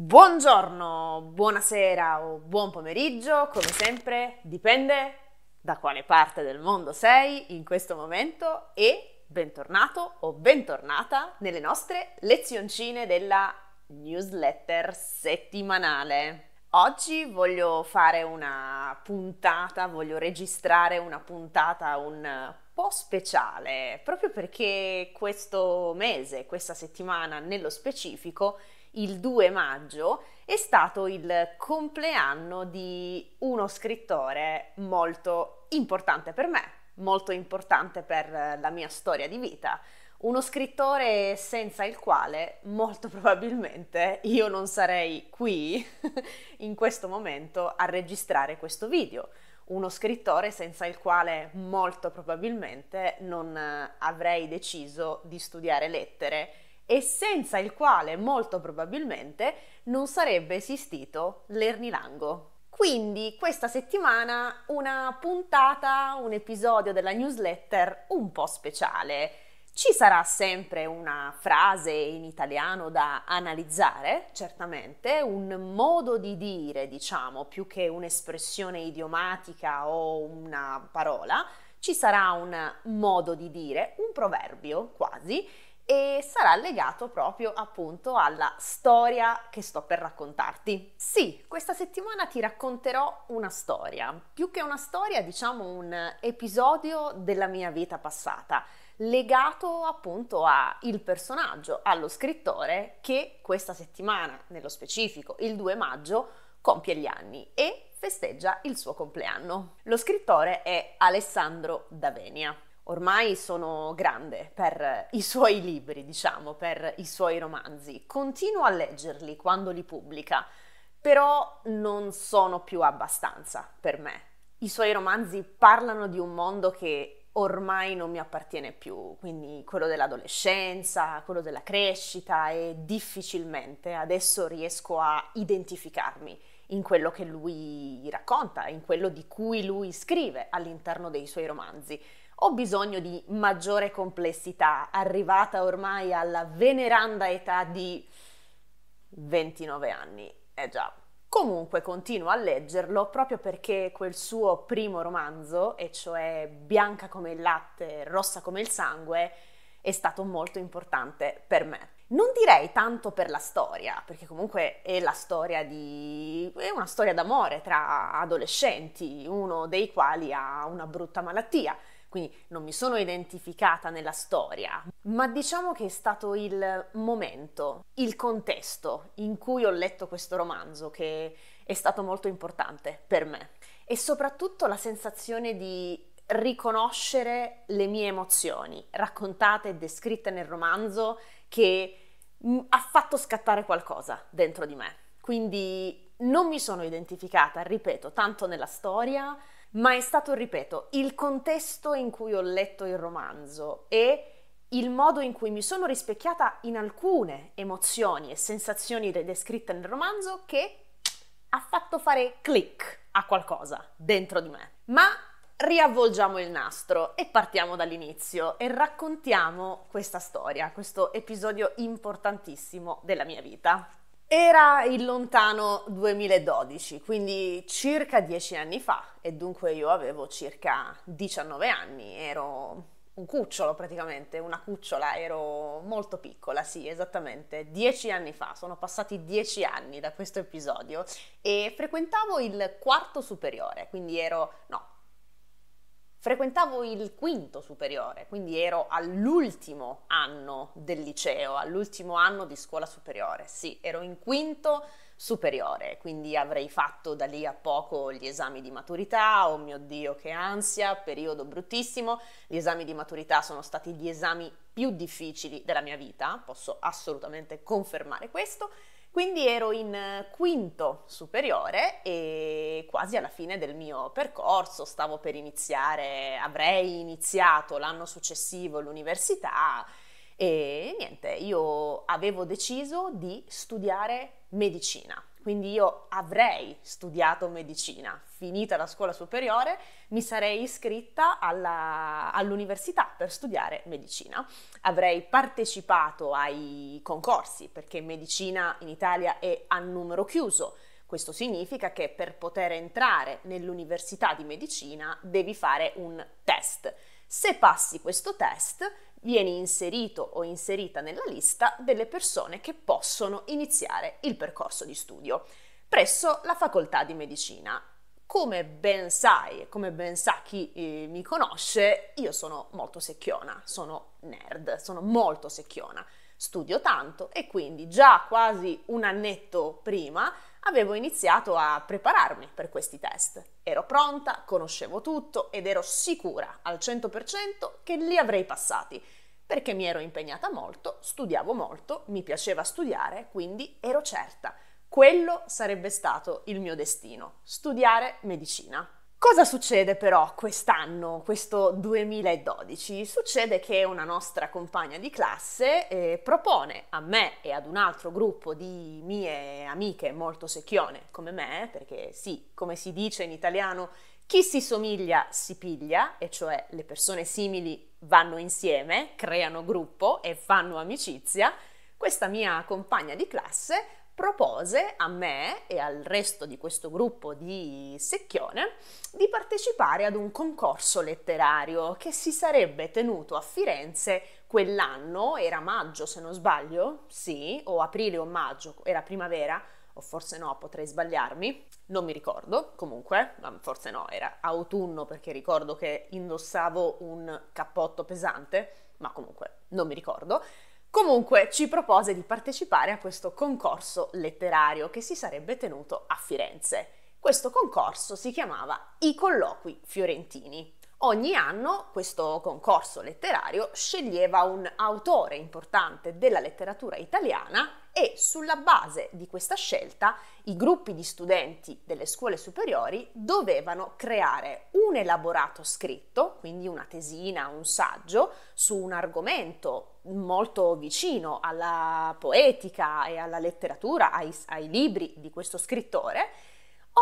Buongiorno, buonasera o buon pomeriggio, come sempre dipende da quale parte del mondo sei in questo momento e bentornato o bentornata nelle nostre lezioncine della newsletter settimanale. Oggi voglio fare una puntata, voglio registrare una puntata un po' speciale, proprio perché questo mese, questa settimana nello specifico, il 2 maggio è stato il compleanno di uno scrittore molto importante per me, molto importante per la mia storia di vita. Uno scrittore senza il quale molto probabilmente io non sarei qui in questo momento a registrare questo video. Uno scrittore senza il quale molto probabilmente non avrei deciso di studiare lettere e senza il quale molto probabilmente non sarebbe esistito l'Ernilango. Quindi questa settimana una puntata, un episodio della newsletter un po' speciale. Ci sarà sempre una frase in italiano da analizzare, certamente, un modo di dire, diciamo, più che un'espressione idiomatica o una parola, ci sarà un modo di dire, un proverbio quasi, e sarà legato proprio appunto alla storia che sto per raccontarti. Sì, questa settimana ti racconterò una storia, più che una storia diciamo un episodio della mia vita passata, legato appunto al personaggio, allo scrittore che questa settimana, nello specifico il 2 maggio, compie gli anni e festeggia il suo compleanno. Lo scrittore è Alessandro Davenia ormai sono grande per i suoi libri, diciamo, per i suoi romanzi. Continuo a leggerli quando li pubblica, però non sono più abbastanza per me. I suoi romanzi parlano di un mondo che ormai non mi appartiene più, quindi quello dell'adolescenza, quello della crescita e difficilmente adesso riesco a identificarmi in quello che lui racconta, in quello di cui lui scrive all'interno dei suoi romanzi ho bisogno di maggiore complessità, arrivata ormai alla veneranda età di 29 anni. Eh già. Comunque continuo a leggerlo proprio perché quel suo primo romanzo, e cioè Bianca come il latte, rossa come il sangue, è stato molto importante per me. Non direi tanto per la storia, perché comunque è la storia di... è una storia d'amore tra adolescenti, uno dei quali ha una brutta malattia quindi non mi sono identificata nella storia, ma diciamo che è stato il momento, il contesto in cui ho letto questo romanzo che è stato molto importante per me e soprattutto la sensazione di riconoscere le mie emozioni raccontate e descritte nel romanzo che ha fatto scattare qualcosa dentro di me. Quindi non mi sono identificata, ripeto, tanto nella storia, ma è stato, ripeto, il contesto in cui ho letto il romanzo e il modo in cui mi sono rispecchiata in alcune emozioni e sensazioni descritte nel romanzo che ha fatto fare click a qualcosa dentro di me. Ma riavvolgiamo il nastro e partiamo dall'inizio e raccontiamo questa storia, questo episodio importantissimo della mia vita. Era il lontano 2012, quindi circa dieci anni fa, e dunque io avevo circa 19 anni, ero un cucciolo praticamente, una cucciola, ero molto piccola, sì, esattamente, dieci anni fa, sono passati dieci anni da questo episodio e frequentavo il quarto superiore, quindi ero, no, frequentavo il quinto superiore, quindi ero all'ultimo anno del liceo, all'ultimo anno di scuola superiore. Sì, ero in quinto superiore, quindi avrei fatto da lì a poco gli esami di maturità. Oh mio Dio, che ansia, periodo bruttissimo. Gli esami di maturità sono stati gli esami più difficili della mia vita, posso assolutamente confermare questo. Quindi ero in eh, quinto superiore e quasi alla fine del mio percorso, stavo per iniziare, avrei iniziato l'anno successivo l'università e niente, io avevo deciso di studiare medicina. Quindi io avrei studiato medicina. Finita la scuola superiore mi sarei iscritta alla, all'università per studiare medicina. Avrei partecipato ai concorsi perché medicina in Italia è a numero chiuso. Questo significa che per poter entrare nell'università di medicina devi fare un test. Se passi questo test, vieni inserito o inserita nella lista delle persone che possono iniziare il percorso di studio presso la facoltà di medicina. Come ben sai e come ben sa chi eh, mi conosce, io sono molto secchiona, sono nerd, sono molto secchiona. Studio tanto e quindi già quasi un annetto prima avevo iniziato a prepararmi per questi test. Ero pronta, conoscevo tutto ed ero sicura al 100% che li avrei passati perché mi ero impegnata molto, studiavo molto, mi piaceva studiare, quindi ero certa. Quello sarebbe stato il mio destino, studiare medicina. Cosa succede però quest'anno, questo 2012? Succede che una nostra compagna di classe eh, propone a me e ad un altro gruppo di mie amiche molto secchione come me, perché sì, come si dice in italiano, chi si somiglia si piglia, e cioè le persone simili vanno insieme, creano gruppo e fanno amicizia, questa mia compagna di classe propose a me e al resto di questo gruppo di secchione di partecipare ad un concorso letterario che si sarebbe tenuto a Firenze quell'anno, era maggio se non sbaglio, sì, o aprile o maggio, era primavera, o forse no, potrei sbagliarmi, non mi ricordo, comunque, forse no, era autunno perché ricordo che indossavo un cappotto pesante, ma comunque non mi ricordo. Comunque ci propose di partecipare a questo concorso letterario che si sarebbe tenuto a Firenze. Questo concorso si chiamava I colloqui fiorentini. Ogni anno questo concorso letterario sceglieva un autore importante della letteratura italiana e sulla base di questa scelta i gruppi di studenti delle scuole superiori dovevano creare un elaborato scritto, quindi una tesina, un saggio, su un argomento molto vicino alla poetica e alla letteratura, ai, ai libri di questo scrittore,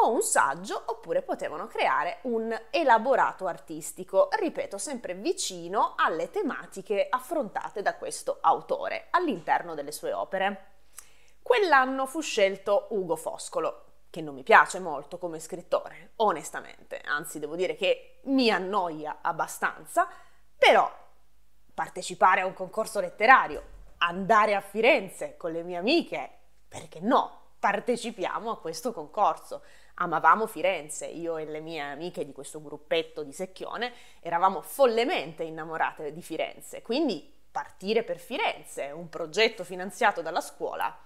o un saggio oppure potevano creare un elaborato artistico, ripeto, sempre vicino alle tematiche affrontate da questo autore all'interno delle sue opere. Quell'anno fu scelto Ugo Foscolo, che non mi piace molto come scrittore, onestamente, anzi devo dire che mi annoia abbastanza, però partecipare a un concorso letterario, andare a Firenze con le mie amiche, perché no? Partecipiamo a questo concorso amavamo Firenze, io e le mie amiche di questo gruppetto di secchione eravamo follemente innamorate di Firenze, quindi partire per Firenze, un progetto finanziato dalla scuola,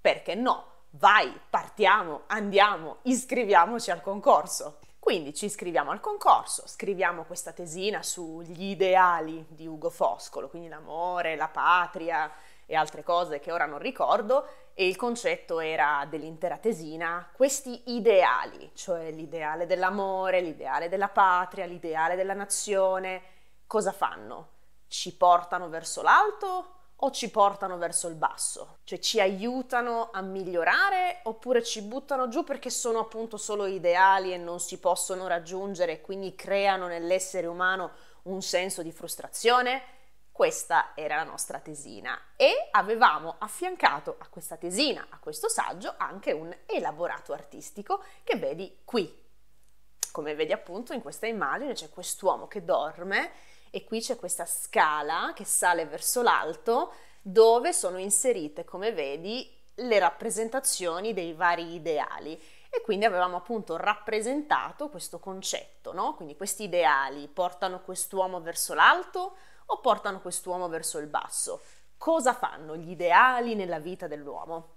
perché no? Vai, partiamo, andiamo, iscriviamoci al concorso. Quindi ci iscriviamo al concorso, scriviamo questa tesina sugli ideali di Ugo Foscolo, quindi l'amore, la patria e altre cose che ora non ricordo, e il concetto era dell'intera tesina, questi ideali, cioè l'ideale dell'amore, l'ideale della patria, l'ideale della nazione, cosa fanno? Ci portano verso l'alto o ci portano verso il basso? Cioè ci aiutano a migliorare oppure ci buttano giù perché sono appunto solo ideali e non si possono raggiungere e quindi creano nell'essere umano un senso di frustrazione? Questa era la nostra tesina e avevamo affiancato a questa tesina, a questo saggio, anche un elaborato artistico che vedi qui. Come vedi appunto in questa immagine c'è quest'uomo che dorme e qui c'è questa scala che sale verso l'alto dove sono inserite, come vedi, le rappresentazioni dei vari ideali e quindi avevamo appunto rappresentato questo concetto, no? Quindi questi ideali portano quest'uomo verso l'alto o portano quest'uomo verso il basso? Cosa fanno gli ideali nella vita dell'uomo?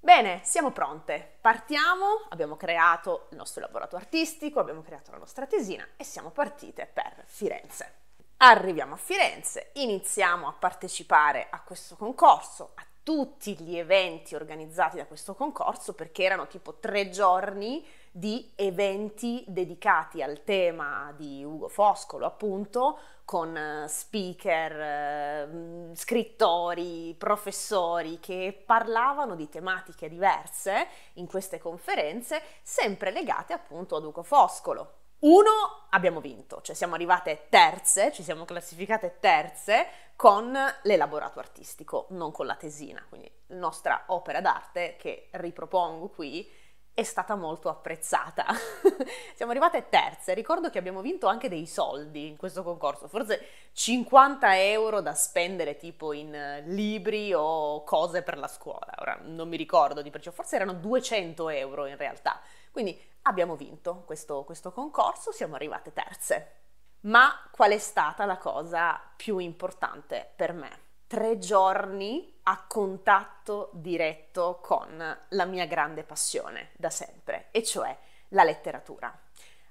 Bene, siamo pronte. Partiamo, abbiamo creato il nostro laboratorio artistico, abbiamo creato la nostra tesina e siamo partite per Firenze. Arriviamo a Firenze, iniziamo a partecipare a questo concorso, a tutti gli eventi organizzati da questo concorso perché erano tipo tre giorni di eventi dedicati al tema di Ugo Foscolo, appunto, con eh, speaker, eh, scrittori, professori che parlavano di tematiche diverse in queste conferenze, sempre legate appunto a Duco Foscolo. Uno, abbiamo vinto, cioè siamo arrivate terze, ci siamo classificate terze con l'elaborato artistico, non con la tesina, quindi nostra opera d'arte che ripropongo qui è stata molto apprezzata. Siamo arrivate terze, ricordo che abbiamo vinto anche dei soldi in questo concorso, forse 50 euro da spendere tipo in eh, libri o cose per la scuola, ora non mi ricordo di preciso, forse erano 200 euro in realtà. Quindi abbiamo vinto questo, questo concorso, siamo arrivate terze. Ma qual è stata la cosa più importante per me? Tre giorni a contatto diretto con la mia grande passione da sempre, e cioè la letteratura.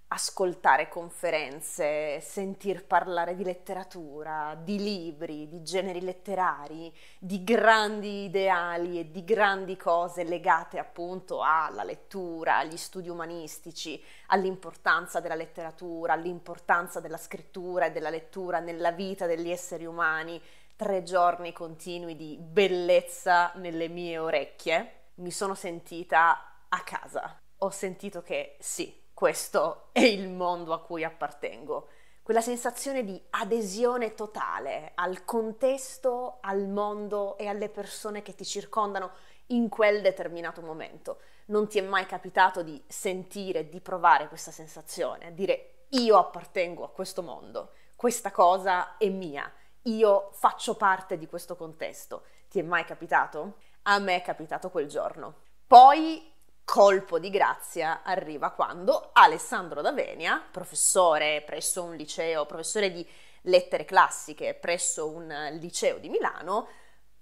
Ascoltare conferenze, sentir parlare di letteratura, di libri, di generi letterari, di grandi ideali e di grandi cose legate appunto alla lettura, agli studi umanistici, all'importanza della letteratura, all'importanza della scrittura e della lettura nella vita degli esseri umani, tre giorni continui di bellezza nelle mie orecchie, mi sono sentita a casa. Ho sentito che sì, questo è il mondo a cui appartengo. Quella sensazione di adesione totale al contesto, al mondo e alle persone che ti circondano in quel determinato momento. Non ti è mai capitato di sentire, di provare questa sensazione, dire io appartengo a questo mondo, questa cosa è mia io faccio parte di questo contesto. Ti è mai capitato? A me è capitato quel giorno. Poi, colpo di grazia, arriva quando Alessandro D'Avenia, professore presso un liceo, professore di lettere classiche presso un liceo di Milano,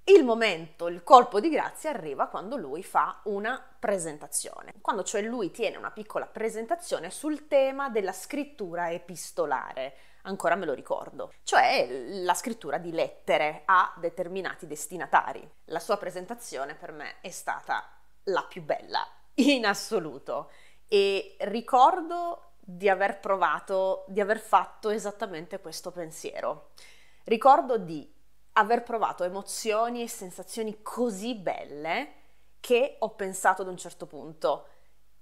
il momento, il colpo di grazia arriva quando lui fa una presentazione, quando cioè lui tiene una piccola presentazione sul tema della scrittura epistolare ancora me lo ricordo, cioè la scrittura di lettere a determinati destinatari. La sua presentazione per me è stata la più bella in assoluto e ricordo di aver provato, di aver fatto esattamente questo pensiero. Ricordo di aver provato emozioni e sensazioni così belle che ho pensato ad un certo punto,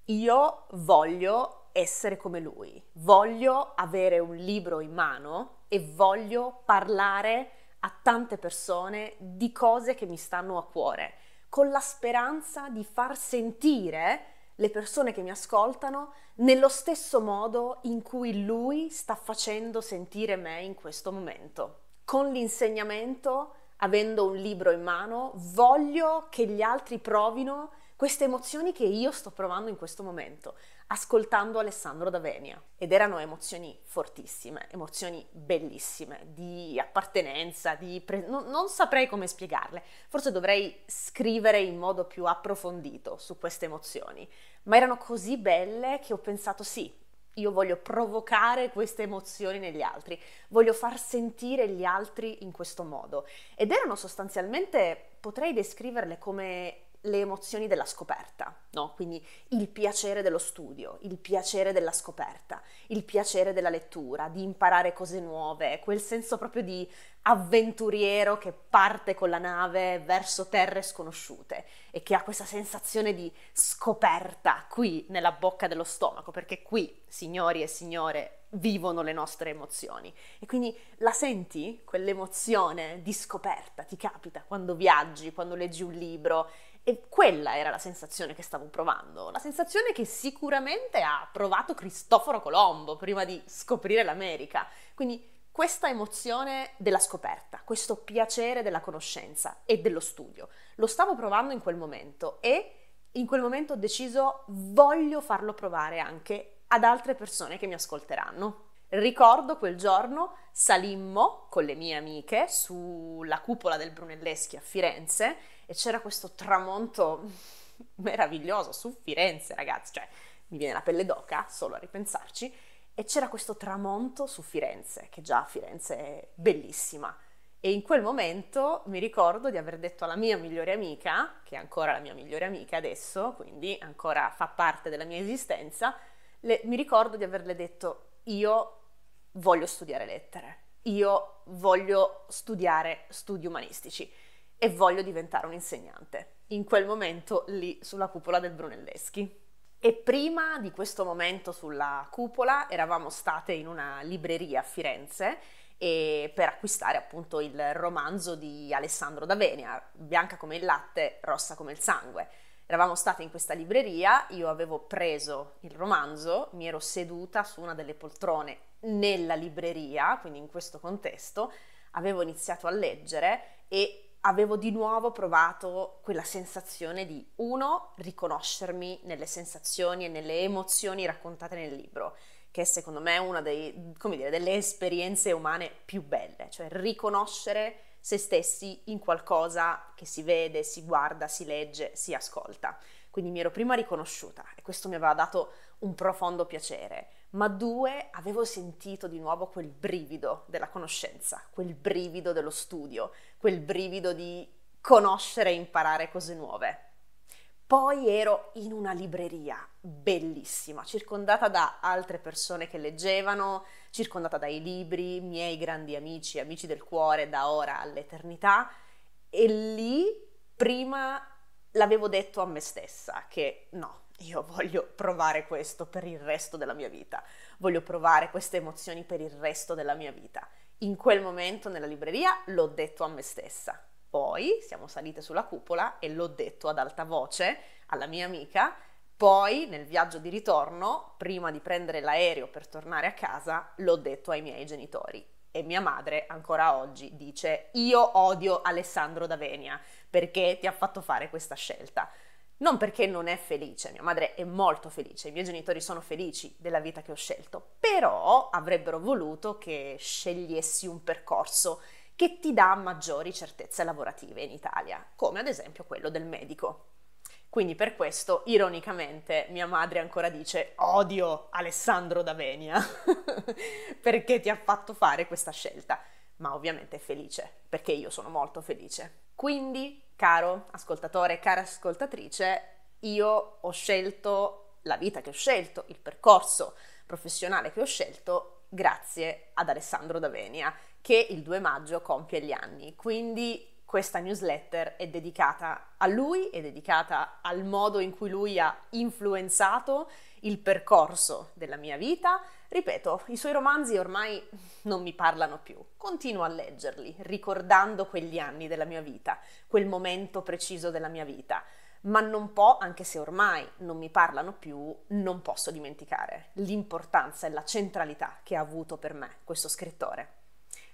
io voglio essere come lui, voglio avere un libro in mano e voglio parlare a tante persone di cose che mi stanno a cuore, con la speranza di far sentire le persone che mi ascoltano nello stesso modo in cui lui sta facendo sentire me in questo momento. Con l'insegnamento, avendo un libro in mano, voglio che gli altri provino queste emozioni che io sto provando in questo momento, ascoltando Alessandro D'Avenia. Ed erano emozioni fortissime, emozioni bellissime, di appartenenza, di pre- non, non saprei come spiegarle. Forse dovrei scrivere in modo più approfondito su queste emozioni, ma erano così belle che ho pensato sì, io voglio provocare queste emozioni negli altri, voglio far sentire gli altri in questo modo. Ed erano sostanzialmente, potrei descriverle come le emozioni della scoperta, no? Quindi il piacere dello studio, il piacere della scoperta, il piacere della lettura, di imparare cose nuove, quel senso proprio di avventuriero che parte con la nave verso terre sconosciute e che ha questa sensazione di scoperta qui nella bocca dello stomaco, perché qui, signori e signore, vivono le nostre emozioni. E quindi la senti quell'emozione di scoperta, ti capita quando viaggi, quando leggi un libro e quella era la sensazione che stavo provando, la sensazione che sicuramente ha provato Cristoforo Colombo prima di scoprire l'America. Quindi questa emozione della scoperta, questo piacere della conoscenza e dello studio, lo stavo provando in quel momento e in quel momento ho deciso voglio farlo provare anche ad altre persone che mi ascolteranno. Ricordo quel giorno salimmo con le mie amiche sulla cupola del Brunelleschi a Firenze e c'era questo tramonto meraviglioso su Firenze, ragazzi, cioè mi viene la pelle d'oca solo a ripensarci, e c'era questo tramonto su Firenze, che già Firenze è bellissima. E in quel momento mi ricordo di aver detto alla mia migliore amica, che è ancora la mia migliore amica adesso, quindi ancora fa parte della mia esistenza, le, mi ricordo di averle detto io voglio studiare lettere, io voglio studiare studi umanistici e voglio diventare un insegnante. In quel momento lì sulla cupola del Brunelleschi. E prima di questo momento sulla cupola eravamo state in una libreria a Firenze per acquistare appunto il romanzo di Alessandro D'Avenia, Bianca come il latte, rossa come il sangue. Eravamo state in questa libreria, io avevo preso il romanzo, mi ero seduta su una delle poltrone nella libreria, quindi in questo contesto, avevo iniziato a leggere e avevo di nuovo provato quella sensazione di, uno, riconoscermi nelle sensazioni e nelle emozioni raccontate nel libro, che secondo me è una dei, dire, delle esperienze umane più belle, cioè riconoscere se stessi in qualcosa che si vede, si guarda, si legge, si ascolta. Quindi mi ero prima riconosciuta e questo mi aveva dato un profondo piacere, ma due, avevo sentito di nuovo quel brivido della conoscenza, quel brivido dello studio, quel brivido di conoscere e imparare cose nuove. Poi ero in una libreria bellissima, circondata da altre persone che leggevano, circondata dai libri, miei grandi amici, amici del cuore da ora all'eternità, e lì prima l'avevo detto a me stessa che no, io voglio provare questo per il resto della mia vita, voglio provare queste emozioni per il resto della mia vita. In quel momento nella libreria l'ho detto a me stessa. Poi siamo salite sulla cupola e l'ho detto ad alta voce alla mia amica. Poi nel viaggio di ritorno, prima di prendere l'aereo per tornare a casa, l'ho detto ai miei genitori. E mia madre ancora oggi dice io odio Alessandro D'Avenia perché ti ha fatto fare questa scelta. Non perché non è felice, mia madre è molto felice, i miei genitori sono felici della vita che ho scelto, però avrebbero voluto che scegliessi un percorso che ti dà maggiori certezze lavorative in Italia, come ad esempio quello del medico. Quindi per questo, ironicamente, mia madre ancora dice odio Alessandro D'Avenia perché ti ha fatto fare questa scelta, ma ovviamente felice, perché io sono molto felice. Quindi, caro ascoltatore, cara ascoltatrice, io ho scelto la vita che ho scelto, il percorso professionale che ho scelto grazie ad Alessandro D'Avenia, che il 2 maggio compie gli anni. Quindi questa newsletter è dedicata a lui, è dedicata al modo in cui lui ha influenzato il percorso della mia vita. Ripeto, i suoi romanzi ormai non mi parlano più. Continuo a leggerli, ricordando quegli anni della mia vita, quel momento preciso della mia vita. Ma non può, anche se ormai non mi parlano più, non posso dimenticare l'importanza e la centralità che ha avuto per me questo scrittore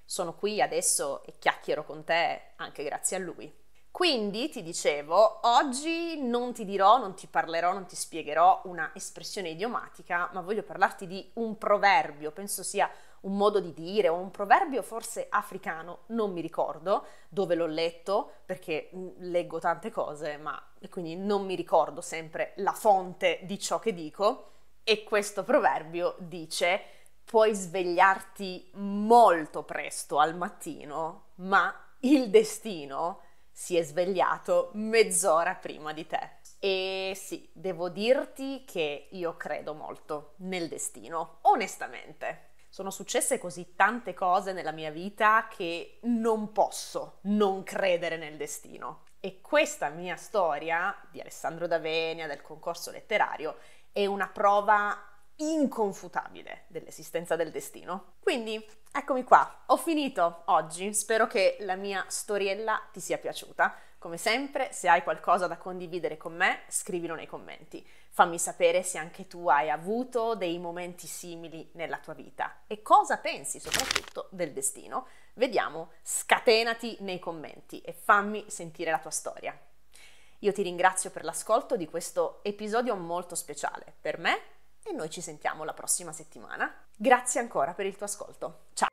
sono qui adesso e chiacchiero con te anche grazie a lui. Quindi ti dicevo, oggi non ti dirò, non ti parlerò, non ti spiegherò una espressione idiomatica, ma voglio parlarti di un proverbio, penso sia un modo di dire o un proverbio forse africano, non mi ricordo dove l'ho letto perché mm, leggo tante cose, ma quindi non mi ricordo sempre la fonte di ciò che dico. E questo proverbio dice puoi svegliarti molto presto al mattino, ma il destino si è svegliato mezz'ora prima di te. E sì, devo dirti che io credo molto nel destino, onestamente. Sono successe così tante cose nella mia vita che non posso non credere nel destino. E questa mia storia di Alessandro D'Avenia, del concorso letterario, è una prova inconfutabile dell'esistenza del destino. Quindi eccomi qua, ho finito oggi, spero che la mia storiella ti sia piaciuta. Come sempre, se hai qualcosa da condividere con me, scrivilo nei commenti. Fammi sapere se anche tu hai avuto dei momenti simili nella tua vita e cosa pensi soprattutto del destino. Vediamo, scatenati nei commenti e fammi sentire la tua storia. Io ti ringrazio per l'ascolto di questo episodio molto speciale per me e noi ci sentiamo la prossima settimana. Grazie ancora per il tuo ascolto. Ciao!